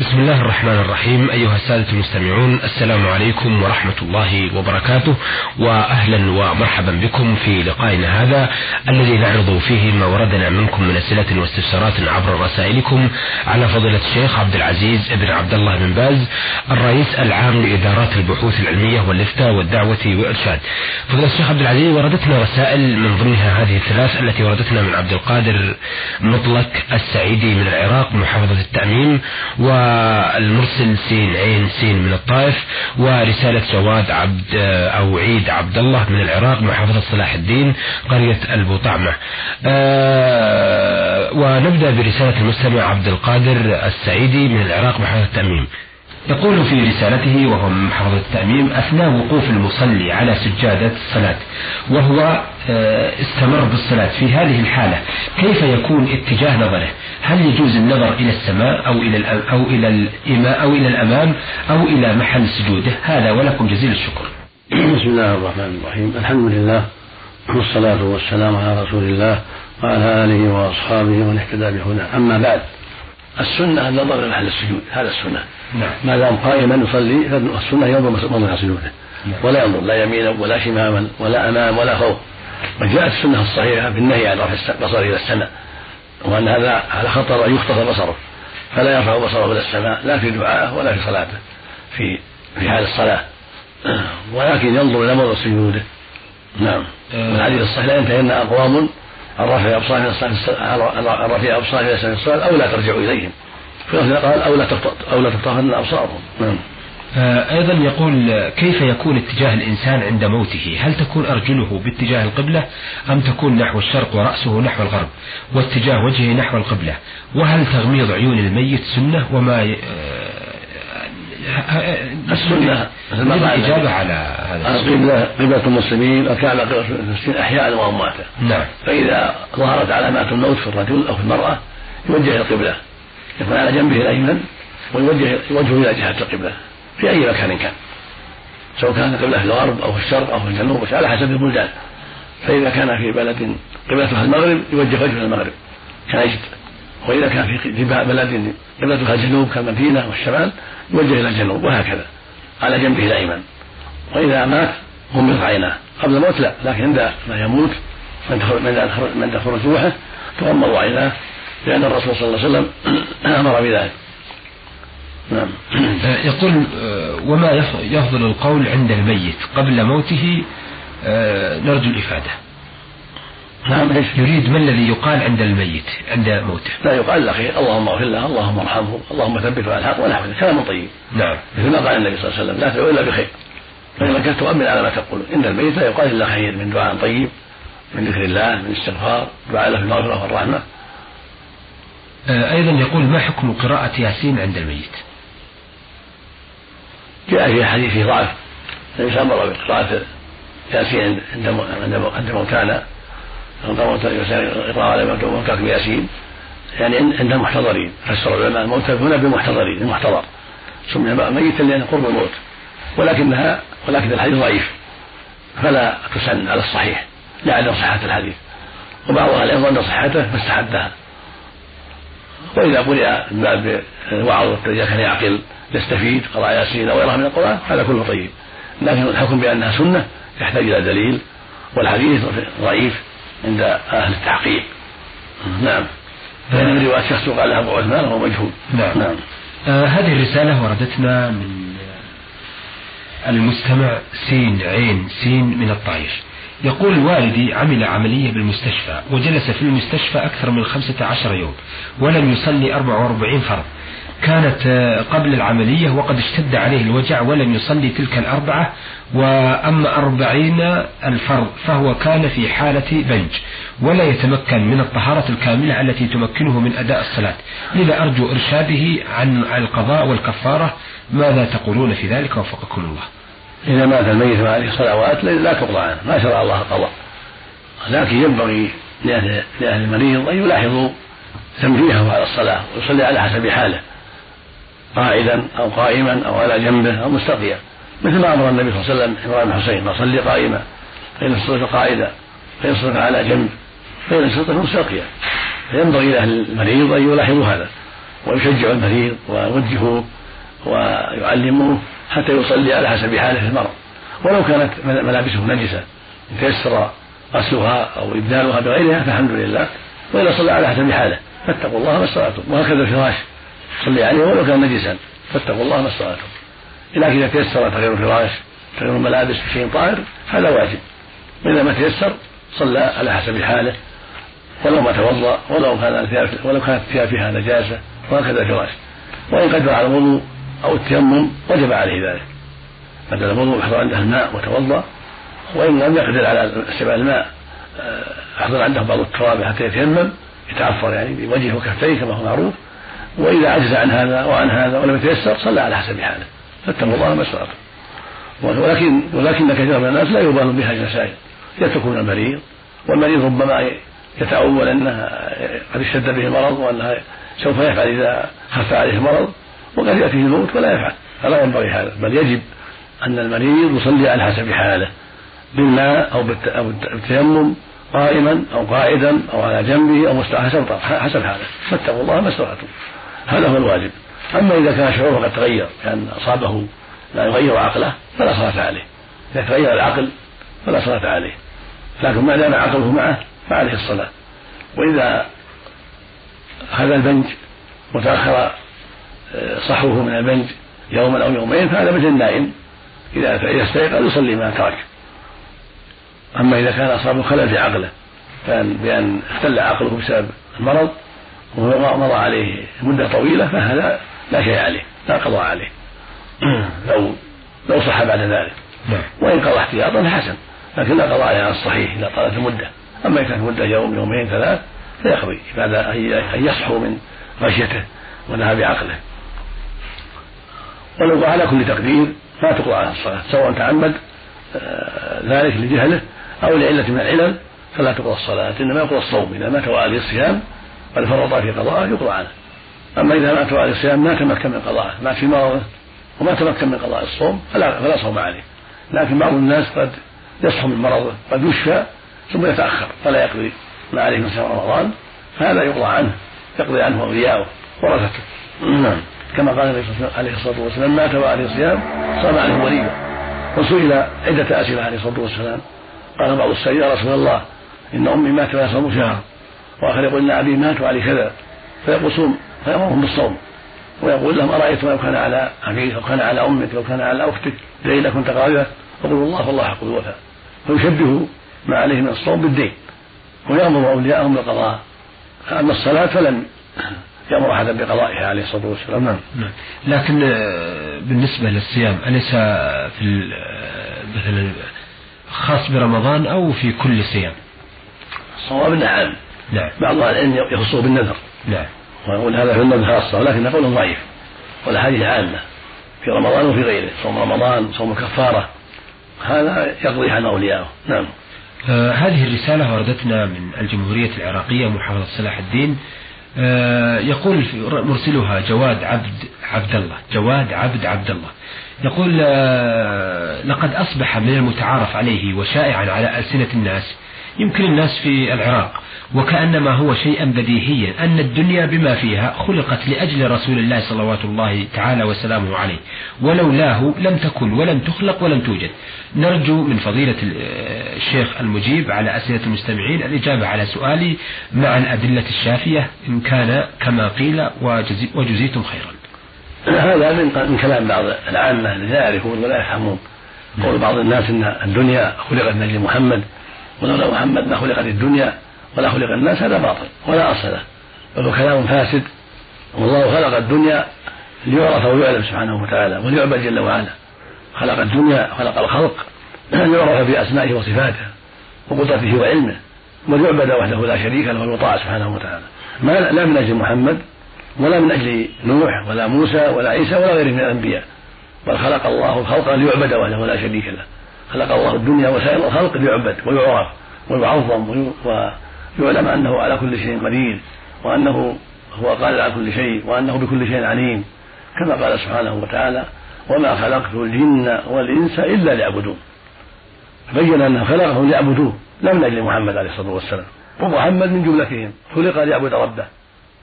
بسم الله الرحمن الرحيم. أيها السادة المستمعون السلام عليكم ورحمة الله وبركاته وأهلا ومرحبا بكم في لقائنا هذا الذي نعرض فيه ما وردنا منكم من أسئلة واستفسارات عبر رسائلكم على فضيلة الشيخ عبد العزيز بن عبد الله بن باز الرئيس العام لإدارات البحوث العلمية والإفتاء والدعوة والإرشاد. فضيلة الشيخ عبد العزيز وردتنا رسائل من ضمنها هذه الثلاث التي وردتنا من عبد القادر مطلق السعيدي من العراق محافظة التأميم و والمرسل سين عين سين من الطائف ورسالة جواد عبد أو عيد عبد الله من العراق محافظة صلاح الدين قرية البوطعمة آه، ونبدأ برسالة المستمع عبد القادر السعيدي من العراق محافظة التأميم يقول في رسالته وهو من محافظة التأميم أثناء وقوف المصلي على سجادة الصلاة وهو آه، استمر بالصلاة في هذه الحالة كيف يكون اتجاه نظره؟ هل يجوز النظر إلى السماء أو إلى أو إلى أو إلى الأمام أو إلى محل سجوده؟ هذا ولكم جزيل الشكر. بسم الله الرحمن الرحيم. الحمد لله والصلاة والسلام على رسول الله وعلى آله وأصحابه ومن اهتدى بهداه. أما بعد السنة النظر إلى محل السجود هذا السنة. نعم. ما دام قائما يصلي فالسنة ينظر موضع سجوده. نعم. ولا ينظر لا يمينا ولا شماما ولا أمام ولا فوق. وجاءت السنة الصحيحة بالنهي عن رفع البصر إلى السماء. وأن هذا على خطر أن يختصر بصره. فلا يرفع بصره إلى السماء لا في دعائه ولا في صلاته في في حال الصلاة. ولكن ينظر إلى موضع سجوده. نعم. آه. والحديث الصحيح لا ينتهين أقوام عن رفع أبصارهم عن رفع أبصارهم إلى سماء الصلاة أو لا ترجعوا إليهم. قال أو لا أو لا تطهرن أبصارهم. نعم. آه، أيضا يقول كيف يكون اتجاه الإنسان عند موته؟ هل تكون أرجله باتجاه القبلة أم تكون نحو الشرق ورأسه نحو الغرب؟ واتجاه وجهه نحو القبلة. وهل تغميض عيون الميت سنة وما السنة الإجابة على هذا القبلة قبلة المسلمين قبلة المسلمين أحياء وأمواتا نعم. فإذا ظهرت علامات الموت في الرجل أو في المرأة يوجه إلى القبلة. يكون على جنبه الأيمن ويوجه وجهه إلى جهة القبلة. في أي مكان كان. سواء كان القبلة في الغرب أو في الشرق أو في الجنوب على حسب البلدان. فإذا كان في بلد قبلتها المغرب يوجه وجهه إلى المغرب. كنجد وإذا كان في بلد قبلتها الجنوب كالمدينة والشمال يوجه إلى الجنوب وهكذا. على جنبه الأيمن وإذا مات غمض عيناه قبل الموت لا لكن عند ما يموت من تخرج روحه تغمض عيناه لأن الرسول صلى الله عليه وسلم أمر بذلك. نعم. يقول آه، وما يفضل القول عند الميت. قبل موته آه، نرجو الإفادة. نعم. إيش؟ يريد ما الذي يقال عند الميت عند موته؟ لا يقال له خير اللهم اغفر له اللهم ارحمه اللهم ثبته على الحق ونحو كلام طيب. نعم. مثل ما قال النبي صلى الله عليه وسلم لا تدعو إلا بخير. فإذا كنت تؤمن على ما تقول. عند الميت لا يقال إلا خير من دعاء طيب من ذكر الله من استغفار دعاء له بالمغفرة والرحمة. آه، أيضا يقول ما حكم قراءة ياسين عند الميت؟ جاء في حديث ضعف. النبي أمر بقراءة ياسين عند عند موتانا. إقراء على موتاكم ياسين. يعني عند المحتضرين فسر العلماء الموتى هنا بالمحتضرين المحتضر سمي ميتا لأن قرب الموت. ولكنها ولكن الحديث ضعيف. فلا تسن على الصحيح. لعدم صحة الحديث. وبعض أهل العلم ظن صحته فاستحبها. وإذا قرئ من باب الوعظ إذا كان يعقل يستفيد قراءة ياسين أو غيرها من القرآن هذا كله طيب. لكن الحكم بأنها سنة يحتاج إلى دليل. والحديث ضعيف. عند أهل التحقيق. نعم. يعني من رواية شخص قال له أبو عثمان وهو مجهول. نعم, نعم. آه هذه الرسالة وردتنا من المستمع سين عين سين من الطائف. يقول والدي عمل عملية بالمستشفى وجلس في المستشفى أكثر من خمسة عشر يوم ولم يصلي 44 فرض. كانت قبل العملية وقد اشتد عليه الوجع ولم يصلي تلك الأربعة وأما أربعين الفرض فهو كان في حالة بنج ولا يتمكن من الطهارة الكاملة التي تمكنه من أداء الصلاة. لذا أرجو إرشاده عن القضاء والكفارة ماذا تقولون في ذلك؟ وفقكم الله. إذا مات الميت وعليه صلوات لا تقضى عنه ما شرع الله القضاء. لكن ينبغي لأهل المريض أن يلاحظوا تنبيهه على الصلاة ويصلي على حسب حاله. قاعدا أو قائما أو على جنبه أو مستقيا. مثل ما أمر النبي صلى الله عليه وسلم إبراهيم الحسين صلي قائما فإن استطعت قاعدا فإن استطعت على جنب فإن استطعت مستقيا. فينبغي لأهل المريض أن يلاحظوا هذا ويشجع المريض ويوجهه ويعلمه حتى يصلي على حسب حاله المرض. ولو كانت ملابسه نجسة إن تيسر غسلها أو إبدالها بغيرها فالحمد لله. وإذا صلى على حسب حاله فاتقوا الله ما استطعتم وهكذا الفراش. صلي عليه ولو كان نجسا. فاتقوا الله ما استطعتم. لكن إذا تيسر تغيير الفراش تغيير الملابس بشيء طاهر هذا واجب. وإذا ما تيسر صلى على حسب حاله. ولو ما توضأ ولو كان ولو كانت الثياب فيها نجاسة وهكذا الفراش. وإن قدر على الوضوء أو التيمم وجب عليه ذلك. بدل الوضوء يحضر عنده الماء وتوضأ. وإن لم يقدر على استعمال الماء يحضر عنده بعض التراب حتى يتيمم يتعفر يعني بوجهه وكفيه كما هو معروف. وإذا عجز عن هذا وعن هذا ولم يتيسر صلى على حسب حاله. فاتقوا الله ما استطعتم. ولكن ولكن كثير من الناس لا يبال بهذه المسائل يتركون المريض. والمريض ربما يتأول أنها قد اشتد به المرض وأنها سوف يفعل إذا خف عليه المرض. وقد يأتيه الموت ولا يفعل. فلا ينبغي هذا. بل يجب أن المريض يصلي على حسب حاله. بالماء أو بالتيمم قائما أو قاعدا أو على جنبه أو حسب حسب حاله. فاتقوا الله ما استطعتم. هذا هو الواجب. أما إذا كان شعوره قد تغير لأن أصابه لا يغير عقله فلا صلاة عليه. إذا تغير العقل فلا صلاة عليه. لكن ما دام عقله معه فعليه الصلاة. وإذا هذا البنج وتأخر آه، صحوه من البنج يوما أو يومين فهذا مثل النائم. إذا استيقظ يصلي ما ترك. أما إذا كان أصابه خلل في عقله بأن اختل عقله بسبب المرض ومضى عليه مدة طويلة فهذا لا شيء عليه لا قضاء عليه. لو لو صح بعد ذلك. نعم. وإن قضى احتياطا حسن لكن لا قضاء على الصحيح إذا طالت المدة. أما إذا كانت مدة يوم يومين ثلاث فيقضي بعد أن يصحو من غشيته ونهى بعقله. ولو على كل تقدير لا تقضى على الصلاة سواء تعمد آه، ذلك لجهله أو لعلة من العلل فلا تقضى الصلاة إنما يقضى الصوم. إذا مات وعليه الصيام بل فرط في قضاءه يقضى عنه. أما إذا مات وعليه الصيام ما تمكن من قضائه. مات في مرضه وما تمكن من قضاء الصوم فلا فلا صوم عليه. لكن بعض الناس قد يصحو من مرضه قد يشفى ثم يتأخر فلا يقضي ما عليه من صيام رمضان. فهذا يقضى عنه يقضي عنه أولياؤه ورثته نعم. كما قال عليه الصلاة والسلام مات وعليه الصيام صام عليه وليه وسئل عدة أسئلة عليه الصلاة والسلام. قال بعض يا رسول الله إن أمي مات ولا صوم شهر. وآخر يقول إن أبي مات وعلي كذا؟ فيقول صوم فيأمرهم بالصوم. ويقول لهم أرأيتم لو كان على أبيك أو كان على أمك لو كان على أختك ليلة كنت قاضية فقولوا الله والله حق الوفاء. فيشبه ما عليه من الصوم بالدين. ويأمر أولياءهم بالقضاء. أما الصلاة فلم يأمر أحدا بقضائها عليه الصلاة والسلام. نعم. نعم. لكن آه، بالنسبة للصيام أليس في آه، مثلا خاص برمضان أو في كل صيام؟ الصواب أنه عام نعم بعض أهل العلم يخصه بالنذر. نعم ويقول هذا في النذر خاصة ولكن قول ضعيف. والأحاديث عامة. في رمضان وفي غيره. صوم رمضان صوم الكفارة هذا يقضي عن أوليائه نعم. آه هذه الرسالة وردتنا من الجمهورية العراقية محافظة صلاح الدين. آه يقول مرسلها جواد عبد عبد الله جواد عبد عبد الله يقول آه لقد أصبح من المتعارف عليه وشائعا على ألسنة الناس يمكن الناس في العراق وكأنما هو شيئا بديهيا أن الدنيا بما فيها خلقت لأجل رسول الله صلوات الله تعالى وسلامه عليه. ولولاه لم تكن ولم تخلق ولم توجد. نرجو من فضيلة الشيخ المجيب على أسئلة المستمعين الإجابة على سؤالي مع الأدلة الشافية إن كان كما قيل وجزيتم خيرا. هذا من كلام بعض العامة الذين لا يعرفون ولا يفهمون. قول بعض الناس إن الدنيا خلقت من محمد ولولا محمد ما خلقت الدنيا ولا خلق الناس هذا باطل ولا أصل له. بل هو كلام فاسد. والله خلق الدنيا ليعرف ويعلم سبحانه وتعالى وليعبد جل وعلا. خلق الدنيا خلق الخلق. ليعرف باسمائه وصفاته وقدرته وعلمه. وليعبد وحده لا شريك له ويطاع سبحانه وتعالى. ما لا من أجل محمد ولا من أجل نوح ولا موسى ولا عيسى ولا غيره من الأنبياء. بل خلق الله الخلق ليعبد وحده لا شريك له. خلق الله الدنيا وسائر الخلق ليعبد ويعرف ويعظم ويعلم أنه على كل شيء قدير وأنه هو قادر على كل شيء وأنه بكل شيء عليم كما قال سبحانه وتعالى وما خلقت الجن والإنس إلا ليعبدون. بين أنه خلقهم ليعبدوه لا من أجل محمد عليه الصلاة والسلام. ومحمد من جملتهم. خلق ليعبد ربه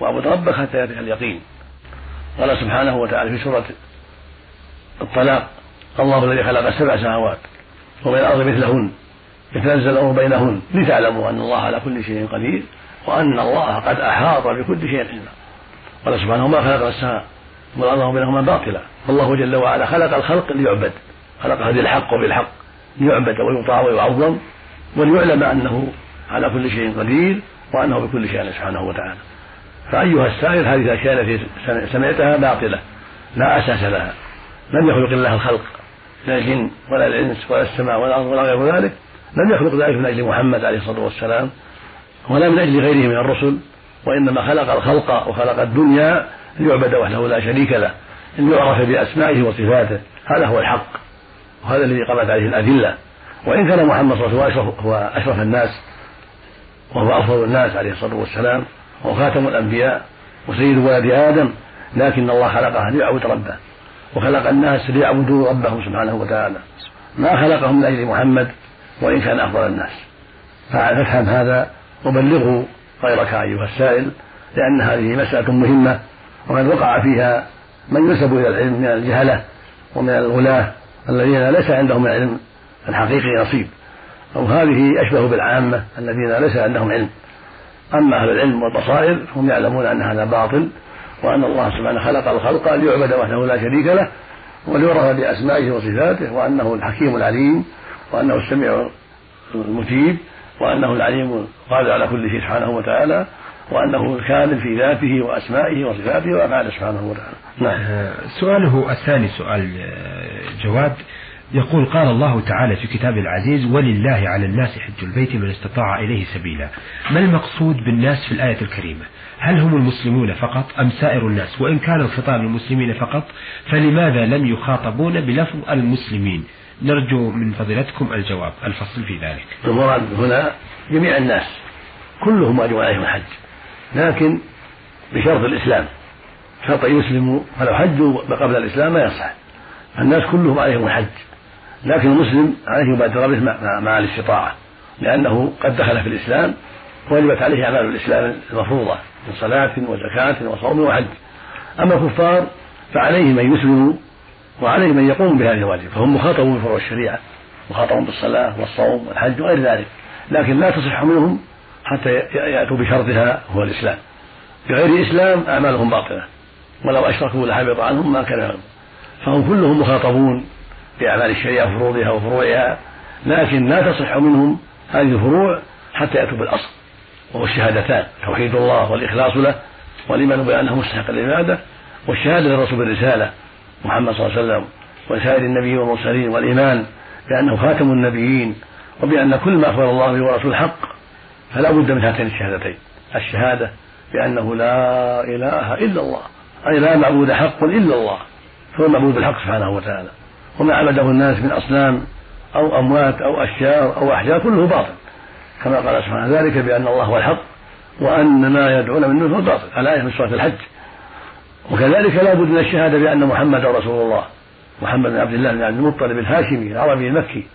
وأعبد ربك حتى يأتيك اليقين. قال سبحانه وتعالى في سورة الطلاق الله الذي خلق سبع سماوات ومن الأرض مثلهن يتنزل الأمر بينهن لتعلموا أن الله على كل شيء قدير وأن الله قد أحاط بكل شيء علما. قال سبحانه ما خلق السماء والأرض بينهما باطلا. والله جل وعلا خلق الخلق ليعبد. خلقها بالحق وبالحق ليعبد ويطاع ويعظم وليعلم أنه على كل شيء قدير وأنه بكل شيء سبحانه وتعالى. فأيها السائل هذه الأشياء التي سمعتها باطلة لا أساس لها. لم يخلق الله الخلق. لا الجن ولا الإنس ولا السماء ولا الأرض ولا غير ذلك لم يخلق ذلك من أجل محمد عليه الصلاة والسلام ولا من أجل غيره من الرسل وإنما خلق الخلق وخلق الدنيا ليعبد وحده لا شريك له ليعرف بأسمائه وصفاته هذا هو الحق وهذا الذي قامت عليه الأدلة. وإن كان محمد صلى الله عليه وسلم هو أشرف الناس وهو أفضل الناس عليه الصلاة والسلام وهو خاتم الأنبياء وسيد ولد آدم لكن الله خلقه ليعبد ربه. وخلق الناس ليعبدوا ربهم سبحانه وتعالى. ما خلقهم من أجل محمد وإن كان أفضل الناس. فافهم هذا وبلغه غيرك أيها السائل لأن هذه مسألة مهمة وقد وقع فيها من ينسب إلى العلم من الجهلة ومن الغلاة الذين ليس عندهم العلم الحقيقي نصيب. أو هذه أشبه بالعامة الذين ليس عندهم علم. أما أهل العلم والبصائر هم يعلمون أن هذا باطل وأن الله سبحانه خلق الخلق ليعبد وحده لا شريك له وليعرف بأسمائه وصفاته وأنه الحكيم العليم وأنه السميع المجيب وأنه العليم القادر على كل شيء سبحانه وتعالى وأنه الكامل في ذاته وأسمائه وصفاته وأفعاله سبحانه وتعالى. نعم. آه، سؤاله الثاني سؤال آه، جواد. يقول قال الله تعالى في كتابه العزيز ولله على الناس حج البيت من استطاع إليه سبيلا ما المقصود بالناس في الآية الكريمة؟ هل هم المسلمون فقط أم سائر الناس؟ وإن كان الخطاب المسلمين فقط فلماذا لم يخاطبون بلفظ المسلمين؟ نرجو من فضيلتكم الجواب الفصل في ذلك. المراد هنا جميع الناس كلهم واجب عليهم الحج لكن بشرط الإسلام شرط يسلموا فلو حجوا قبل الإسلام ما يصح. الناس كلهم عليهم الحج. لكن المسلم عليه يبادر به مع, الاستطاعة لأنه قد دخل في الإسلام وجبت عليه أعمال الإسلام المفروضة من صلاة وزكاة وصوم وحج. أما الكفار فعليهم أن يسلموا وعليهم أن يقوموا بهذه الواجب فهم مخاطبون بفروع الشريعة مخاطبون بالصلاة والصوم والحج وغير ذلك لكن لا تصح منهم حتى يأتوا بشرطها هو الإسلام. بغير إسلام أعمالهم باطلة ولو أشركوا لحبط عنهم ما كان فهم كلهم مخاطبون بأعمال الشريعة وفروضها وفروعها لكن لا تصح منهم هذه الفروع حتى يأتوا بالأصل وهو الشهادتان توحيد الله والإخلاص له والإيمان بأنه مستحق للعبادة والشهادة للرسول بالرسالة محمد صلى الله عليه وسلم وسائر النبيين والمرسلين والإيمان بأنه خاتم النبيين وبأن كل ما أخبر الله به ورسول حق فلا بد من هاتين الشهادتين الشهادة بأنه لا إله إلا الله أي لا معبود حق إلا الله هو المعبود بالحق سبحانه وتعالى. وما عبده الناس من أصنام أو أموات أو أشجار أو أحجار كله باطل. كما قال سبحانه ذلك بأن الله هو الحق وأن ما يدعون من دونه الباطل. الآية من سورة الحج. وكذلك لا بد من الشهادة بأن محمدا رسول الله. محمد بن عبد الله بن عبد المطلب الهاشمي العربي المكي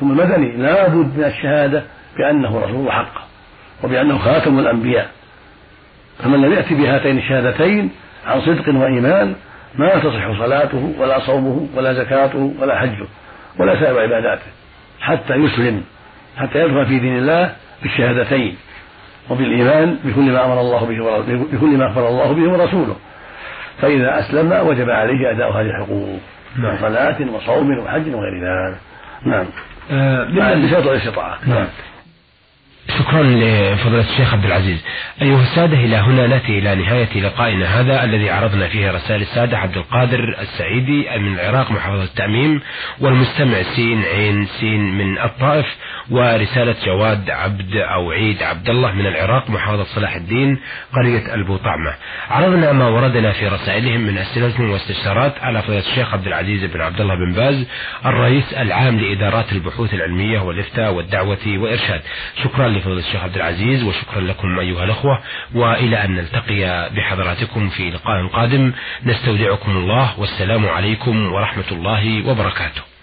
ثم المدني. لا بد من الشهادة بأنه رسول الله حق وبأنه خاتم الأنبياء. فمن لم يأتي بهاتين الشهادتين عن صدق وإيمان ما تصح صلاته ولا صومه ولا زكاته ولا حجه ولا سائر عباداته حتى يسلم حتى يدخل في دين الله بالشهادتين وبالإيمان بكل ما أمر الله به بكل ما أخبر الله به ورسوله. فإذا أسلم وجب عليه أداء هذه الحقوق من صلاة وصوم وحج وغير ذلك. نعم. آه بشرط الاستطاعة. نعم. شكرا لفضيلة الشيخ عبد العزيز. أيها السادة إلى هنا نأتي إلى نهاية لقائنا هذا الذي عرضنا فيه رسائل السادة عبد القادر السعيدي من العراق محافظة التأميم والمستمع سين عين سين من الطائف. ورسالة جواد عبد أو عيد عبد الله من العراق محافظة صلاح الدين قرية البوطعمة عرضنا ما وردنا في رسائلهم من أسئلة واستفسارات على فضيلة الشيخ عبد العزيز بن عبد الله بن باز الرئيس العام لإدارات البحوث العلمية والإفتاء والدعوة وإرشاد شكرا لفضيلة الشيخ عبد العزيز وشكرا لكم أيها الأخوة وإلى أن نلتقي بحضراتكم في لقاء قادم. نستودعكم الله والسلام عليكم ورحمة الله وبركاته.